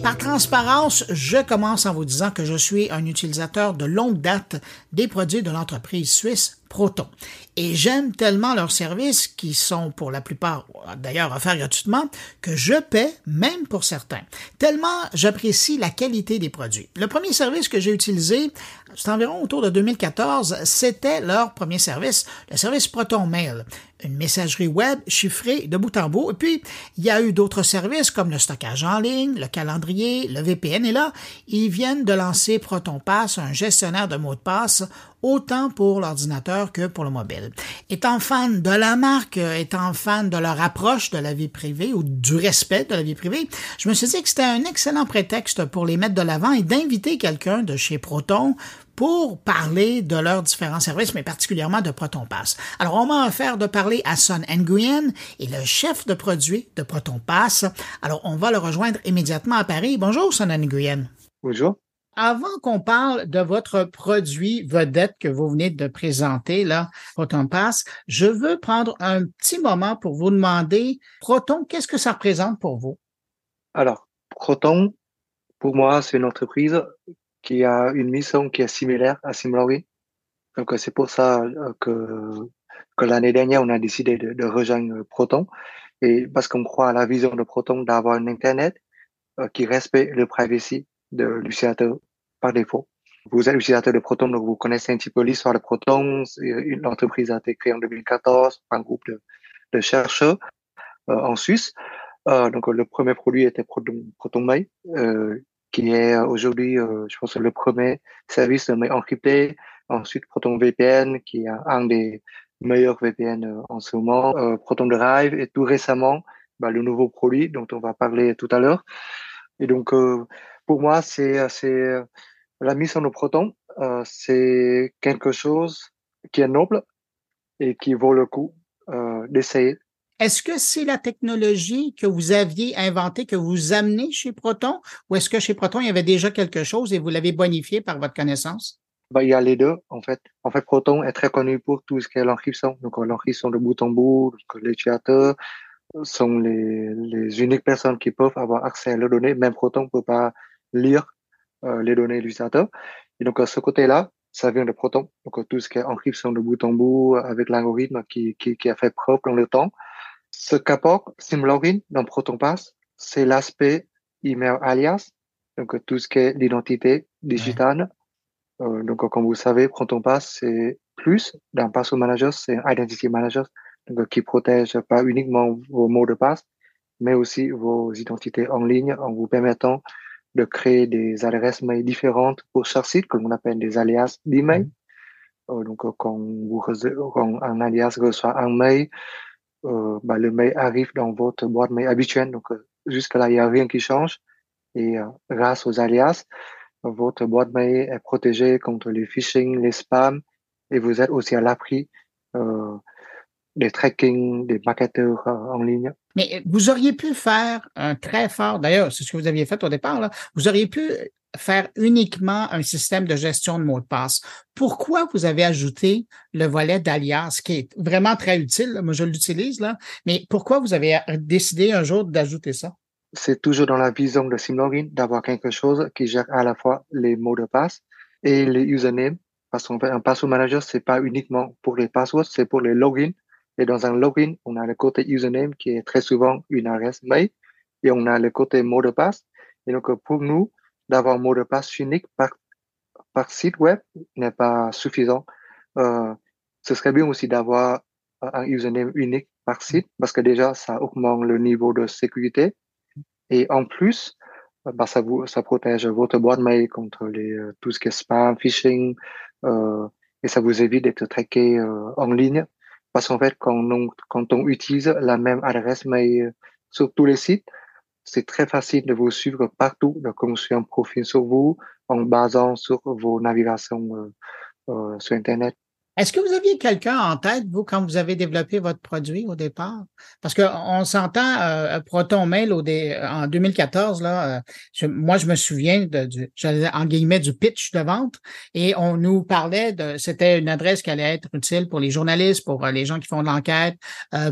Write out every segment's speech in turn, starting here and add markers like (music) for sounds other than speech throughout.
Par transparence, je commence en vous disant que je suis un utilisateur de longue date des produits de l'entreprise suisse Proton. Et j'aime tellement leurs services, qui sont pour la plupart d'ailleurs offerts gratuitement, que je paie même pour certains. Tellement j'apprécie la qualité des produits. Le premier service que j'ai utilisé, c'est environ autour de 2014, c'était leur premier service, le service Proton Mail une messagerie web chiffrée de bout en bout. Et puis, il y a eu d'autres services comme le stockage en ligne, le calendrier, le VPN. Et là, ils viennent de lancer ProtonPass, un gestionnaire de mots de passe, autant pour l'ordinateur que pour le mobile. Étant fan de la marque, étant fan de leur approche de la vie privée ou du respect de la vie privée, je me suis dit que c'était un excellent prétexte pour les mettre de l'avant et d'inviter quelqu'un de chez Proton pour parler de leurs différents services, mais particulièrement de ProtonPass. Alors, on m'a offert de parler à Son Nguyen et le chef de produit de ProtonPass. Alors, on va le rejoindre immédiatement à Paris. Bonjour, Son Nguyen. Bonjour. Avant qu'on parle de votre produit vedette que vous venez de présenter, là, ProtonPass, je veux prendre un petit moment pour vous demander, Proton, qu'est-ce que ça représente pour vous? Alors, Proton, pour moi, c'est une entreprise qui a une mission qui est similaire à Simlori. Donc, c'est pour ça euh, que, que l'année dernière, on a décidé de, de, rejoindre Proton. Et parce qu'on croit à la vision de Proton d'avoir un Internet euh, qui respecte le privacy de l'utilisateur par défaut. Vous êtes utilisateur de Proton, donc vous connaissez un petit peu l'histoire de Proton. Une entreprise a été créée en 2014 par un groupe de, chercheurs euh, en Suisse. Euh, donc le premier produit était Proton, Proton Mail, euh, qui est aujourd'hui, euh, je pense, le premier service de mail encrypté. Ensuite, Proton VPN, qui est un des meilleurs VPN euh, en ce moment. Euh, Proton Drive et tout récemment, bah, le nouveau produit dont on va parler tout à l'heure. Et donc, pour moi, c'est c'est la mission de Proton, c'est quelque chose qui est noble et qui vaut le coup d'essayer est-ce que c'est la technologie que vous aviez inventée, que vous amenez chez Proton, ou est-ce que chez Proton, il y avait déjà quelque chose et vous l'avez bonifié par votre connaissance? Ben, il y a les deux, en fait. En fait, Proton est très connu pour tout ce qui est l'encryption. Donc, l'encryption de bout en bout, les utilisateurs sont les, les uniques personnes qui peuvent avoir accès à leurs données. Même Proton ne peut pas lire euh, les données de l'utilisateur. Et donc, à ce côté-là, ça vient de Proton. Donc, tout ce qui est encryption de bout en bout avec l'algorithme qui, qui, qui a fait preuve dans le temps. Ce qu'apporte SimLogin dans ProtonPass, c'est l'aspect email alias, donc tout ce qui est l'identité digitale. Euh, donc, comme vous savez, ProtonPass, c'est plus d'un password manager, c'est un identity manager, donc qui protège pas uniquement vos mots de passe, mais aussi vos identités en ligne en vous permettant de créer des adresses mail différentes pour chaque site, que l'on appelle des alias d'email. Euh, donc, quand, vous, quand un alias reçoit un mail, euh, bah, le mail arrive dans votre boîte mail habituelle. Donc, euh, jusque-là, il n'y a rien qui change. Et euh, grâce aux alias, votre boîte mail est protégée contre les phishing, les spams, et vous êtes aussi à l'abri euh, des tracking, des marketeurs en ligne. Mais vous auriez pu faire un très fort, d'ailleurs, c'est ce que vous aviez fait au départ, là, vous auriez pu faire uniquement un système de gestion de mots de passe. Pourquoi vous avez ajouté le volet d'alias qui est vraiment très utile? Moi, je l'utilise là, mais pourquoi vous avez décidé un jour d'ajouter ça? C'est toujours dans la vision de Simlogin d'avoir quelque chose qui gère à la fois les mots de passe et les usernames. Parce qu'en fait, un password manager, c'est pas uniquement pour les passwords, c'est pour les logins. Et dans un login, on a le côté username qui est très souvent une adresse mail et on a le côté mot de passe. Et donc, pour nous, d'avoir un mot de passe unique par, site web n'est pas suffisant. Euh, ce serait bien aussi d'avoir un username unique par site parce que déjà, ça augmente le niveau de sécurité. Et en plus, bah, ça, vous, ça protège votre boîte mail contre les, euh, tout ce qui est spam, phishing, euh, et ça vous évite d'être traqué euh, en ligne. Parce qu'en fait, quand on, quand on utilise la même adresse mail sur tous les sites, c'est très facile de vous suivre partout, de construire un profil sur vous en basant sur vos navigations euh, euh, sur Internet. Est-ce que vous aviez quelqu'un en tête, vous, quand vous avez développé votre produit au départ? Parce qu'on s'entend, euh, Proton Mail au en 2014, là, euh, moi, je me souviens de, du, en guillemets, du pitch de vente et on nous parlait de, c'était une adresse qui allait être utile pour les journalistes, pour euh, les gens qui font de l'enquête,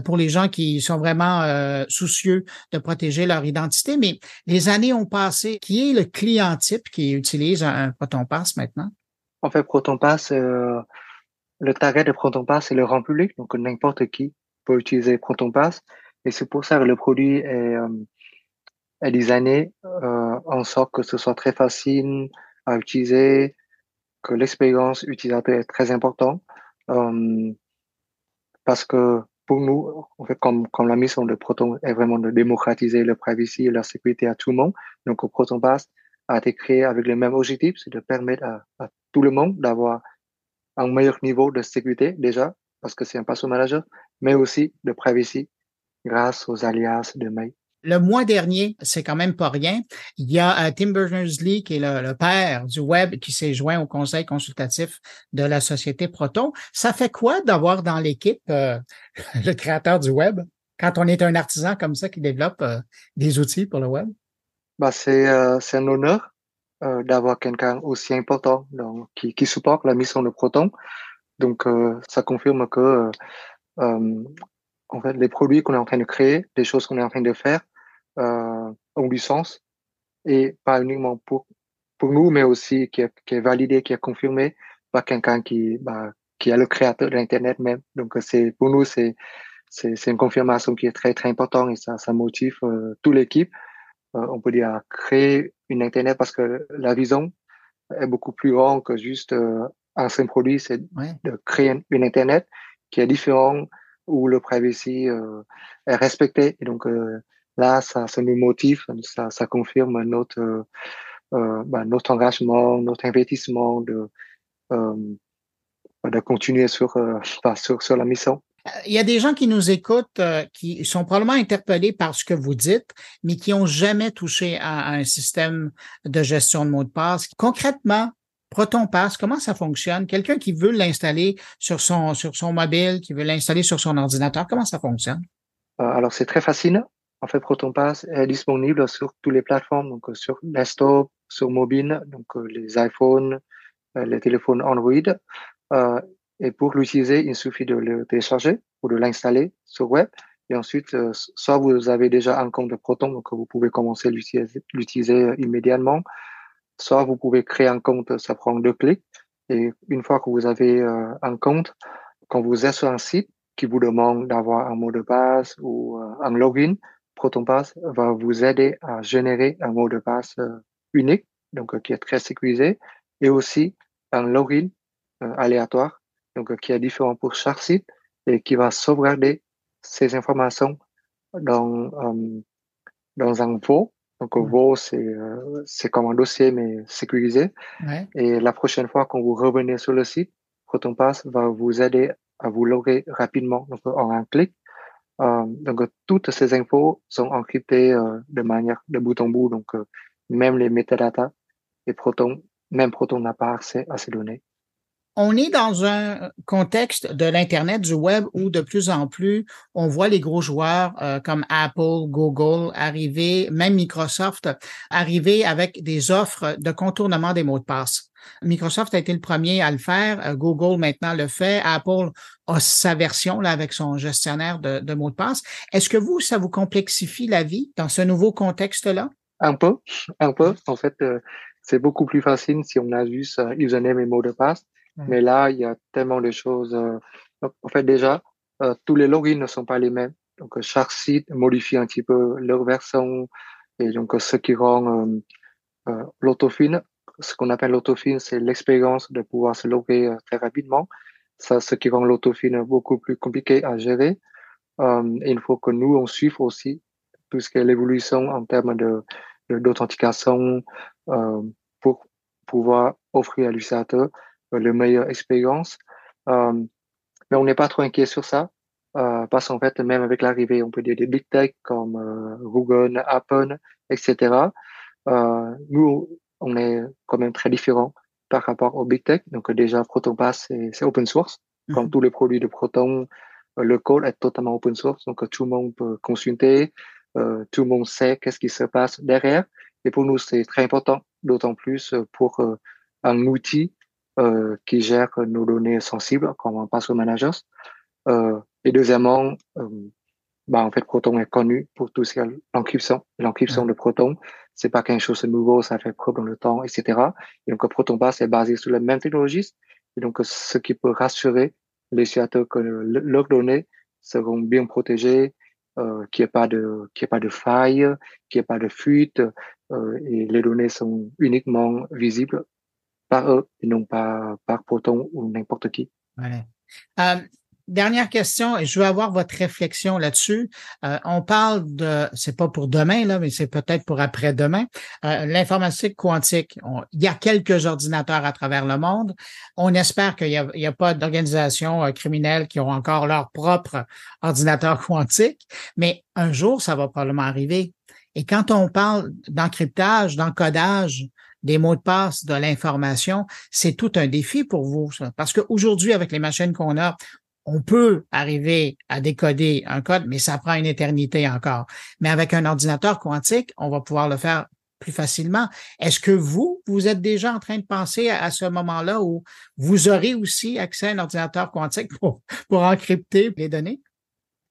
pour les gens qui sont vraiment soucieux de protéger leur identité. Mais les années ont passé. Qui est le client type qui utilise un, Proton Pass maintenant? En fait, Proton Pass, le target de Proton Pass, c'est le grand public, donc n'importe qui peut utiliser Proton Pass. Et c'est pour ça que le produit est, euh, est designé euh, en sorte que ce soit très facile à utiliser, que l'expérience utilisateur est très importante. Euh, parce que pour nous, en fait, comme, comme la mission de Proton est vraiment de démocratiser le privacy et la sécurité à tout le monde, donc Proton Pass a été créé avec le même objectif, c'est de permettre à tout le monde d'avoir un meilleur niveau de sécurité déjà, parce que c'est un password manager, mais aussi de privacy grâce aux alias de mail. Le mois dernier, c'est quand même pas rien. Il y a euh, Tim Berners-Lee, qui est le, père du web, qui s'est joint au conseil consultatif de la société Proton. Ça fait quoi d'avoir dans l'équipe euh, (laughs) le créateur du web quand on est un artisan comme ça qui développe euh, des outils pour le web? Bah, c'est un honneur euh, d'avoir quelqu'un aussi important donc, qui, qui, supporte la mission de Proton. Donc, euh, ça confirme que euh, en fait, les produits qu'on est en train de créer, les choses qu'on est en train de faire, ont du sens et pas uniquement pour pour nous, mais aussi qui est, qui est validé, qui est confirmé par quelqu'un qui bah, qui est le créateur de l'internet même. Donc, c'est pour nous, c'est c'est une confirmation qui est très très importante et ça ça motive toute l'équipe euh, on peut dire, créer une Internet parce que la vision est beaucoup plus grande que juste euh, un simple produit, c'est de créer une Internet qui est différente, où le privacy euh, est respecté. Et donc là, ça, ça nous motive, ça, ça confirme notre, bah, notre engagement, notre investissement de, de continuer sur, sur, sur la mission. Il y a des gens qui nous écoutent euh, qui sont probablement interpellés par ce que vous dites, mais qui n'ont jamais touché à, un système de gestion de mots de passe. Concrètement, Proton Pass, comment ça fonctionne? Quelqu'un qui veut l'installer sur son, sur son mobile, qui veut l'installer sur son ordinateur, comment ça fonctionne? Euh, alors, c'est très facile. En fait, Proton Pass est disponible sur toutes les plateformes, donc euh, sur desktop, sur mobile, donc les iPhones, les téléphones Android. Et pour l'utiliser, il suffit de le télécharger ou de l'installer sur web. Et ensuite, euh, soit vous avez déjà un compte de Proton, donc vous pouvez commencer à l'utiliser euh, immédiatement. Soit vous pouvez créer un compte, ça prend deux clics. Et une fois que vous avez euh, un compte, quand vous êtes sur un site qui vous demande d'avoir un mot de passe ou un login, ProtonPass va vous aider à générer un mot de passe unique, donc qui est très sécurisé, et aussi un login aléatoire donc qui est différent pour chaque site et qui va sauvegarder ces informations dans, euh, dans un VO. Donc, VO, c'est, euh, c'est comme un dossier, mais sécurisé. Et la prochaine fois quand vous revenez sur le site, ProtonPass va vous aider à vous loguer rapidement, donc en un clic. Euh, donc, toutes ces infos sont encryptées de manière de bout en bout. Donc, même les métadatas et Proton, même Proton n'a pas accès à ces données on est dans un contexte de l'Internet, du web, où de plus en plus, on voit les gros joueurs euh, comme Apple, Google arriver, même Microsoft, arriver avec des offres de contournement des mots de passe. Microsoft a été le premier à le faire. Euh, Google maintenant le fait. Apple a sa version là avec son gestionnaire de, mots de passe. Est-ce que vous, ça vous complexifie la vie dans ce nouveau contexte-là? Un peu, un peu. En fait, euh, c'est beaucoup plus facile si on a juste username et mot de passe. Mais là, il y a tellement de choses. Euh, en fait, déjà, euh, tous les logins ne sont pas les mêmes. Donc, euh, chaque site modifie un petit peu leur version. Et donc, ce qui rend euh, l'autofine, ce qu'on appelle l'autofine, c'est l'expérience de pouvoir se loguer très rapidement. Ça, ce qui rend l'autofine beaucoup plus compliqué à gérer. il faut que nous, on suive aussi tout ce qui est l'évolution en termes de d'authentification pour pouvoir offrir à l'utilisateur le meilleure expérience. Euh, mais on n'est pas trop inquiet sur ça. Euh, parce qu'en fait, même avec l'arrivée, on peut dire des big tech comme euh, Google, Apple, etc. Euh, nous, on est quand même très différents par rapport aux big tech. Donc déjà, ProtonPass, c'est open source. Comme mhm. tous les produits de Proton, le code est totalement open source, donc tout le monde peut consulter, tout le monde sait qu'est-ce qui se passe derrière. Et pour nous, c'est très important, d'autant plus pour un outil qui gère nos données sensibles, comme password manager. et deuxièmement, bah, en fait, Proton est connu pour tout ce qui est l'encryption. L'encryption de Proton, c'est pas quelque chose de nouveau, ça fait preuve dans le temps, etc. Et donc, Proton Pass est basé sur la même technologie. Et donc, ce qui peut rassurer les utilisateurs que leurs données seront bien protégées, euh, qu'il n'y ait pas de, qu'il ait pas de faille, qu'il n'y ait pas de fuite, euh, et les données sont uniquement visibles par eux et non pas par Proton ou n'importe qui. Euh, dernière question, et je veux avoir votre réflexion là-dessus. Euh, on parle de, c'est pas pour demain, là, mais c'est peut-être pour après-demain, euh, l'informatique quantique. il y a quelques ordinateurs à travers le monde. On espère qu'il n'y a, a, pas d'organisations criminelles qui ont encore leur propre ordinateur (laughs) quantique, mais un jour, ça va probablement arriver. Et quand on parle d'encryptage, d'encodage, des mots de passe, de l'information, c'est tout un défi pour vous. Ça. Parce qu'aujourd'hui, avec les machines qu'on a, on peut arriver à décoder un code, mais ça prend une éternité encore. Mais avec un ordinateur quantique, on va pouvoir le faire plus facilement. Est-ce que vous, vous êtes déjà en train de penser à, ce moment-là où vous aurez aussi accès à un ordinateur quantique pour, pour encrypter les données?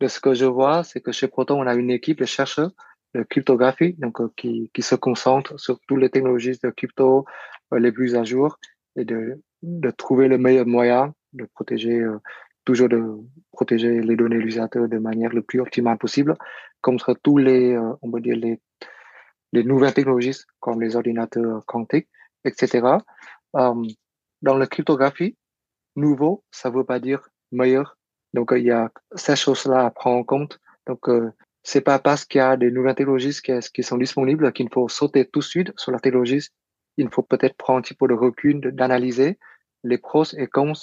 Ce que je vois, c'est que chez Proton, on a une équipe de chercheurs de cryptographie, donc euh, qui, qui se concentre sur toutes les technologies de crypto euh, les plus à jour et de, de trouver le meilleur moyen de protéger euh, toujours de protéger les données utilisateurs de manière le plus optimale possible, contre tous les, euh, on va dire, les, les nouvelles technologies comme les ordinateurs quantiques, etc. Euh, dans la cryptographie, nouveau, ça veut pas dire meilleur. Donc, il y a ces choses-là à prendre en compte. Donc, c'est pas parce qu'il y a des nouvelles technologies qui, sont disponibles qu'il faut sauter tout de suite sur la technologie. Il faut peut-être prendre un petit peu de recul, d'analyser les pros et cons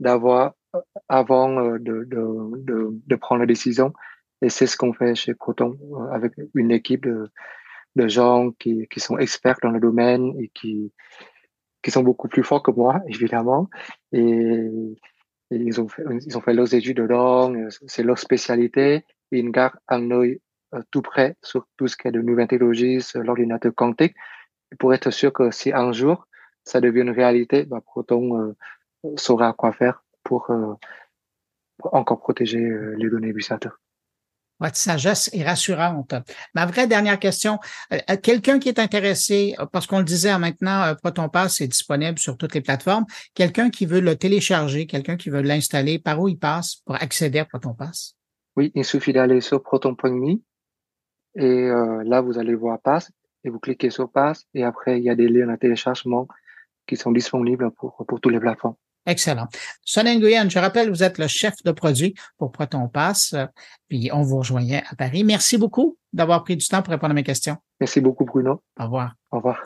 d'avoir avant euh, de, de, de, de, prendre la décision. Et c'est ce qu'on fait chez Proton euh, avec une équipe de, de gens qui, qui sont experts dans le domaine et qui, qui sont beaucoup plus forts que moi, évidemment. Et, ils, ont fait, ils ont fait leurs études dedans, euh, c'est leur spécialité. Ils gardent un œil tout près sur tout ce qui est de nouvelles technologies, l'ordinateur quantique, pour être sûr que si un jour ça devient une réalité, bah, Proton saura quoi faire pour, euh, encore protéger euh, les données utilisateurs. Votre sagesse est rassurante. Ma vraie dernière question, euh, quelqu'un qui est intéressé, parce qu'on le disait maintenant, ProtonPass est disponible sur toutes les plateformes, quelqu'un qui veut le télécharger, quelqu'un qui veut l'installer, par où il passe pour accéder à ProtonPass? Oui, il suffit d'aller sur proton.me et là, vous allez voir Pass et vous cliquez sur Pass et après, il y a des liens de téléchargement qui sont disponibles pour, pour toutes les plateformes. Excellent. Sonia Nguyen, je rappelle, vous êtes le chef de produit pour Proton Pass, puis on vous rejoignait à Paris. Merci beaucoup d'avoir pris du temps pour répondre à mes questions. Merci beaucoup, Bruno. Au revoir. Au revoir.